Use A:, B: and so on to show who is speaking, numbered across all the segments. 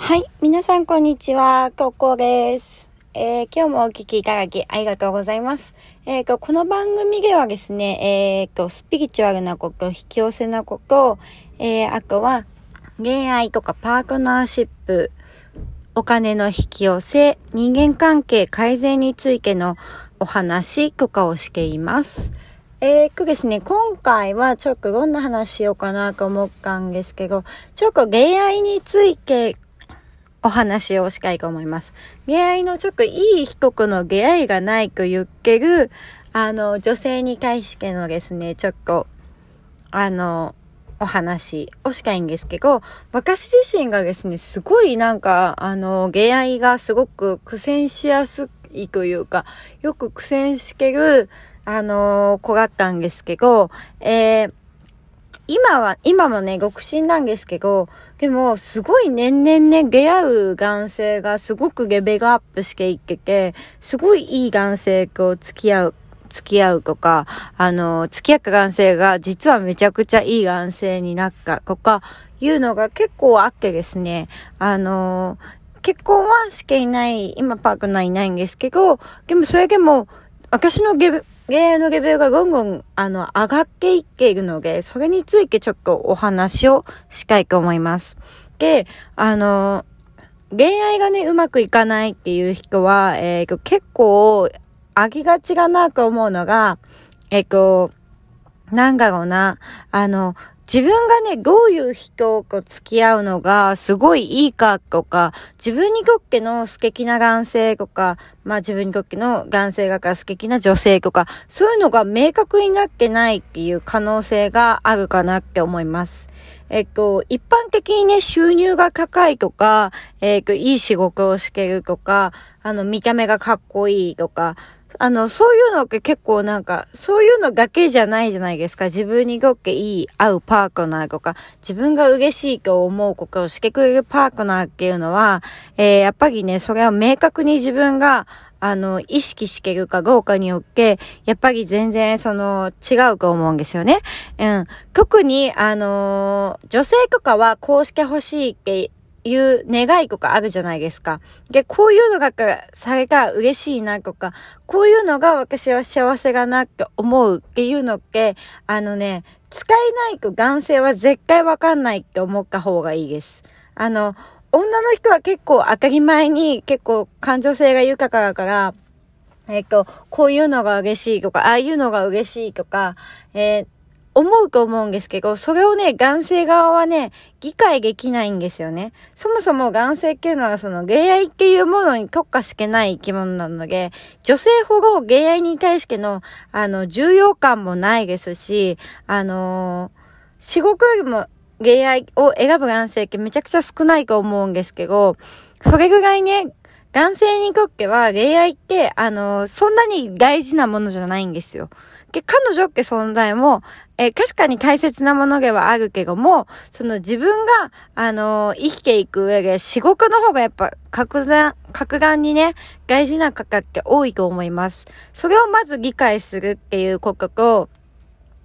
A: はい。皆さん、こんにちは。ココです。えー、今日もお聞きいただきありがとうございます。えー、この番組ではですね、えー、スピリチュアルなこと、引き寄せなこと、えー、あとは恋愛とかパートナーシップ、お金の引き寄せ、人間関係改善についてのお話とかをしています。えー、っとですね、今回はちょっとどんな話しようかなと思ったんですけど、ちょっと恋愛についてお話をしたいと思います。出会いのちょっといい人との出会いがないと言ってる、あの、女性に対してのですね、ちょっと、あの、お話をしたいんですけど、私自身がですね、すごいなんか、あの、出会いがすごく苦戦しやすいというか、よく苦戦してる、あの、子だったんですけど、えー、今は、今もね、独身なんですけど、でも、すごい年々ね、出会う男性がすごくレベルアップしていってて、すごいいい男性と付き合う、付き合うとか、あの、付き合った男性が実はめちゃくちゃいい男性になったとか、いうのが結構あってですね、あの、結婚はしていない、今パークナーいないんですけど、でもそれでも、私のゲ恋愛のレベルがどんどん、あの、上がっていっているので、それについてちょっとお話をしたいと思います。で、あの、恋愛がね、うまくいかないっていう人は、えっー、結構、ありがちがなと思うのが、えっ、ー、と、なんだろうな、あの、自分がね、どういう人と付き合うのがすごいいいかとか、自分にとっての素敵な男性とか、まあ自分にとっての男性が素敵な女性とか、そういうのが明確になってないっていう可能性があるかなって思います。えっと、一般的にね、収入が高いとか、えっと、いい仕事をしてるとか、あの、見た目がかっこいいとか、あの、そういうのって結構なんか、そういうのだけじゃないじゃないですか。自分にとっていい、合うパートナーとか、自分が嬉しいと思うことをしてくれるパートナーっていうのは、えー、やっぱりね、それは明確に自分が、あの、意識してるかどうかによって、やっぱり全然、その、違うと思うんですよね。うん。特に、あのー、女性とかはこうしてほしいっていう願いとかあるじゃないですか。で、こういうのがされたら嬉しいなとか、こういうのが私は幸せだなって思うっていうのって、あのね、使えないと男性は絶対わかんないって思った方がいいです。あの、女の人は結構当たり前に結構感情性が豊かだから、えっ、と、こういうのが嬉しいとか、ああいうのが嬉しいとか、えー思うと思うんですけど、それをね、男性側はね、理解できないんですよね。そもそも男性っていうのはその恋愛っていうものに特化してない生き物なので、女性ほど恋愛に対しての、あの、重要感もないですし、あのー、仕事よりも恋愛を選ぶ男性ってめちゃくちゃ少ないと思うんですけど、それぐらいね、男性にとっては恋愛って、あのー、そんなに大事なものじゃないんですよ。彼女って存在も、えー、確かに大切なものではあるけども、その自分が、あのー、生きていく上で仕事の方がやっぱ格段、格段にね、大事な価格って多いと思います。それをまず理解するっていうことと、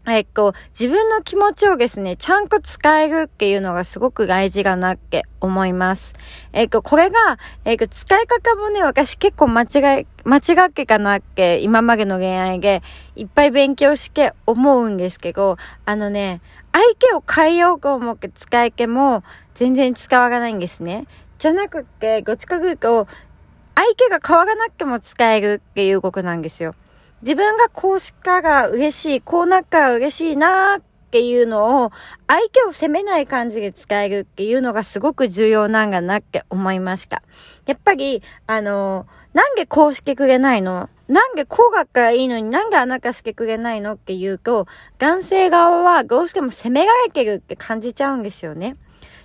A: えっと、自分の気持ちをですね、ちゃんと使えるっていうのがすごく大事だなって思います。えっと、これが、えっと、使い方もね、私結構間違い、間違っけかなって、今までの恋愛でいっぱい勉強して思うんですけど、あのね、相手を変えようと思って使い手も全然使わないんですね。じゃなくって、どっちかというと、相手が変わらなくても使えるっていうことなんですよ。自分がこうしたら嬉しい、こうなったら嬉しいなっていうのを、相手を責めない感じで使えるっていうのがすごく重要なんだなって思いました。やっぱり、あの、なんでこうしてくれないの？なんでこうがったらいいのになんであなたしてくれないの？って言うと、男性側はどうしても責められてるって感じちゃうんですよね。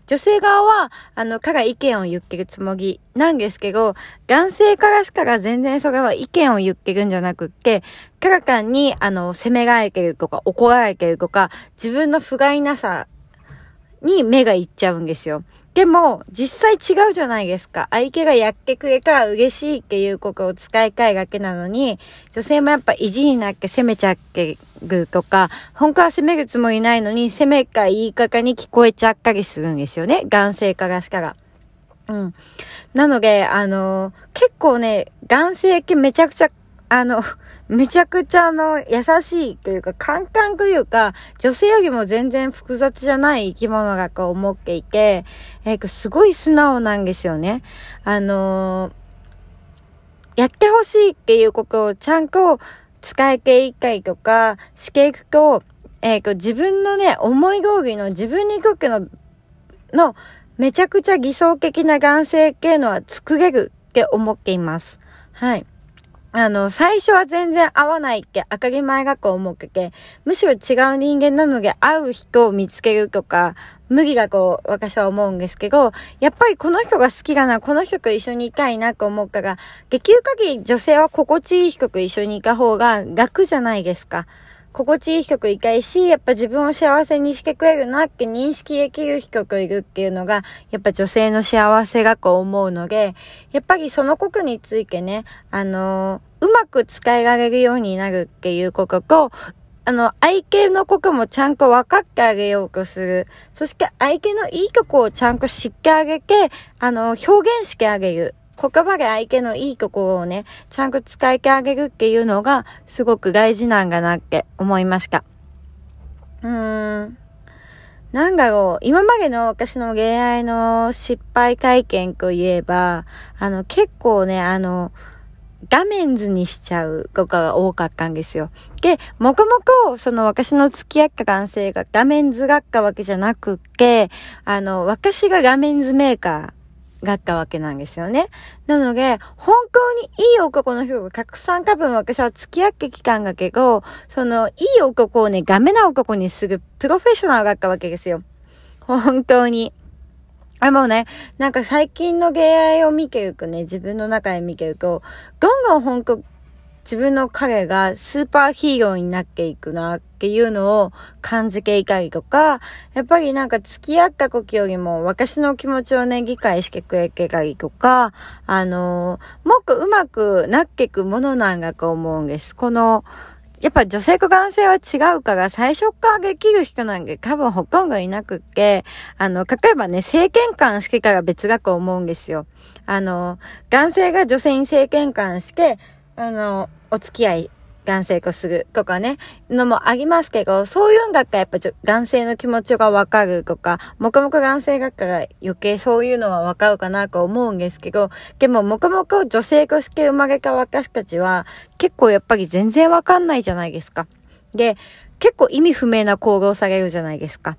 A: 女性側は、あの、から意見を言ってるつもりなんですけど、男性からしから全然それは意見を言ってるんじゃなくって、からかんに、あの、責められてるとか、怒られてるとか、自分の不甲斐なさに目がいっちゃうんですよ。でも、実際違うじゃないですか。相手がやってくれたら嬉しいっていうことを使いたいだけなのに、女性もやっぱ意地になって責めちゃってるとか、本当は責めるつもりないのに、責めか言い方に聞こえちゃったりするんですよね。男性からしたら。うん。なので、あの、結構ね、男性系めちゃくちゃ、あの、めちゃくちゃあの、優しいというか、簡単というか、女性よりも全然複雑じゃない生き物がこう思っていて、えー、すごい素直なんですよね。あのー、やってほしいっていうことをちゃんと使い系一回とか、していくと、えー、自分のね、思い通りの自分にとっての、の、めちゃくちゃ偽装的な男性っていうのは作れるって思っています。はい。あの、最初は全然合わないって当たり前がこう思って、むしろ違う人間なので会う人を見つけるとか、無理がこう、私は思うんですけど、やっぱりこの人が好きだな、この人と一緒にいたいなと思うから、できる限り女性は心地いい人と一緒にいた方が楽じゃないですか。心地いい人といたいし、やっぱ自分を幸せにしてくれるなって認識できる人といるっていうのが、やっぱ女性の幸せがこう思うので、やっぱりそのことについてね、あのー、うまく使えられるようになるっていうことと、あの、相手のこともちゃんと分かってあげようとする。そして相手のいいとこをちゃんと知ってあげて、あの、表現してあげる。言葉で相手のいいところをね、ちゃんと使いてあげるっていうのが、すごく大事なんだなって思いました。うーん。なんだろう、今までの私の恋愛の失敗体験といえば、あの、結構ね、あの、画面図にしちゃうとかが多かったんですよ。で、もともと、その私の付き合った男性が画面図がったわけじゃなくって、あの、私が画面図メーカー、がったわけなんですよね。なので、本当にいい男の人がたくさん多分私は付き合ってきたんだけど、そのいい男をね、ダメな男にするプロフェッショナルがったわけですよ。本当に。あ、もうね、なんか最近の恋愛を見ていくね、自分の中で見ていくと、どんどん本当自分の彼がスーパーヒーローになっていくなっていうのを感じていたりとか、やっぱりなんか付き合った時よりも私の気持ちをね、理解してくれてたりとか、あのー、もっとうまくなっていくものなんだと思うんです。この、やっぱ女性と男性は違うから最初からできる人なんて多分ほとんどいなくって、あの、例えばね、政権感してから別だと思うんですよ。あの、男性が女性に政権感して、あの、お付き合い、男性とするとかね、のもありますけど、そういうんだったらやっぱちょ男性の気持ちがわかるとか、もくもく男性だから余計そういうのはわかるかなと思うんですけど、でももくもく女性として生まれた私たちは、結構やっぱり全然わかんないじゃないですか。で、結構意味不明な行動されるじゃないですか。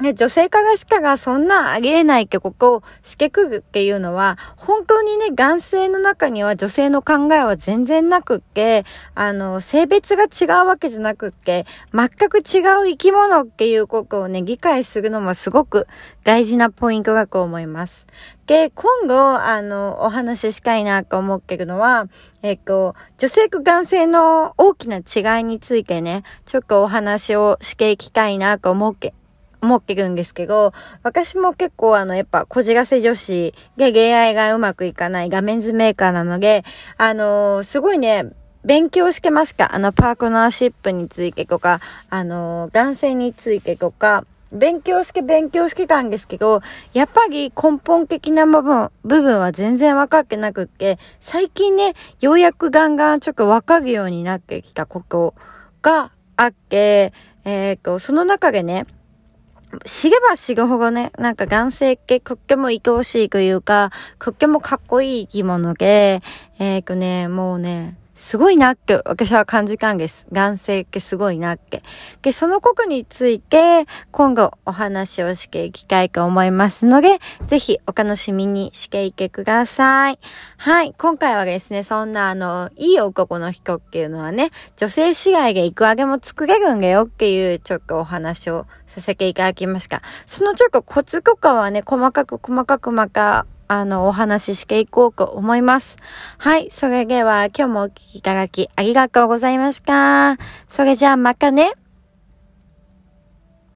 A: で、女性化がしかがそんなありえないってことをしてくるっていうのは、本当にね、男性の中には女性の考えは全然なくって、あの、性別が違うわけじゃなくって、全く違う生き物っていうことをね、理解するのもすごく大事なポイントだと思います。で、今度、あの、お話ししたいなと思ってるのは、えっと、女性と男性の大きな違いについてね、ちょっとお話をしていきたいなと思って、思ってるんですけど、私も結構あの、やっぱ、こじらせ女子で恋愛がうまくいかない画面図メーカーなので、あのー、すごいね、勉強してました。あの、パートナーシップについてとか、あのー、男性についてとか、勉強して勉強してたんですけど、やっぱり根本的な部分、部分は全然分かってなくって、最近ね、ようやくガンガンちょっと分かるようになってきたことがあって、えっ、ー、と、その中でね、知れば知るほどね、なんか男性ってとっても愛おしいというか、とってもかっこいい生き物で、えっ、ー、とね、もうね、すごいなって私は感じたんです。男性ってすごいなって。で、そのことについて今後お話をしていきたいと思いますので、ぜひお楽しみにしていてください。はい。今回はですね、そんなあの、いい男の人っていうのはね、女性次第でいくらでも作れるんだよっていうちょっとお話をさせていただきました。そのちょっとコツとかはね、細かく細かくまたあの、お話ししていこうと思います。はい。それでは、今日もお聴きいただきありがとうございました。それじゃあ、またね。